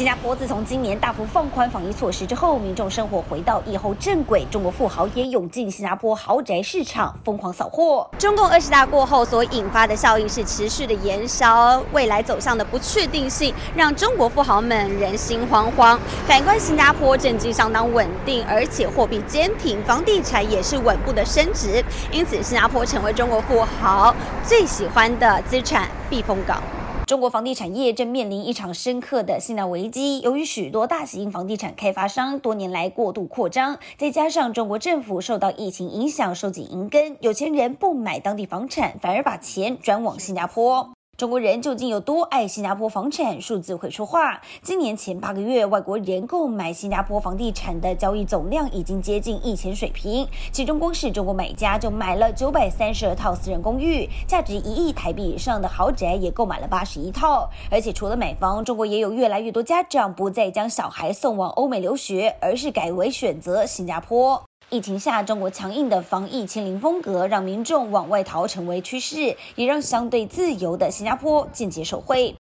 新加坡自从今年大幅放宽防疫措施之后，民众生活回到以后正轨，中国富豪也涌进新加坡豪宅市场疯狂扫货。中共二十大过后所引发的效应是持续的延烧，未来走向的不确定性让中国富豪们人心惶惶。反观新加坡政绩相当稳定，而且货币坚挺，房地产也是稳步的升值，因此新加坡成为中国富豪最喜欢的资产避风港。中国房地产业正面临一场深刻的信贷危机，由于许多大型房地产开发商多年来过度扩张，再加上中国政府受到疫情影响收紧银根，有钱人不买当地房产，反而把钱转往新加坡。中国人究竟有多爱新加坡房产？数字会说话。今年前八个月，外国人购买新加坡房地产的交易总量已经接近疫情水平，其中光是中国买家就买了九百三十二套私人公寓，价值一亿台币以上的豪宅也购买了八十一套。而且除了买房，中国也有越来越多家长不再将小孩送往欧美留学，而是改为选择新加坡。疫情下，中国强硬的防疫清零风格，让民众往外逃成为趋势，也让相对自由的新加坡间接受惠。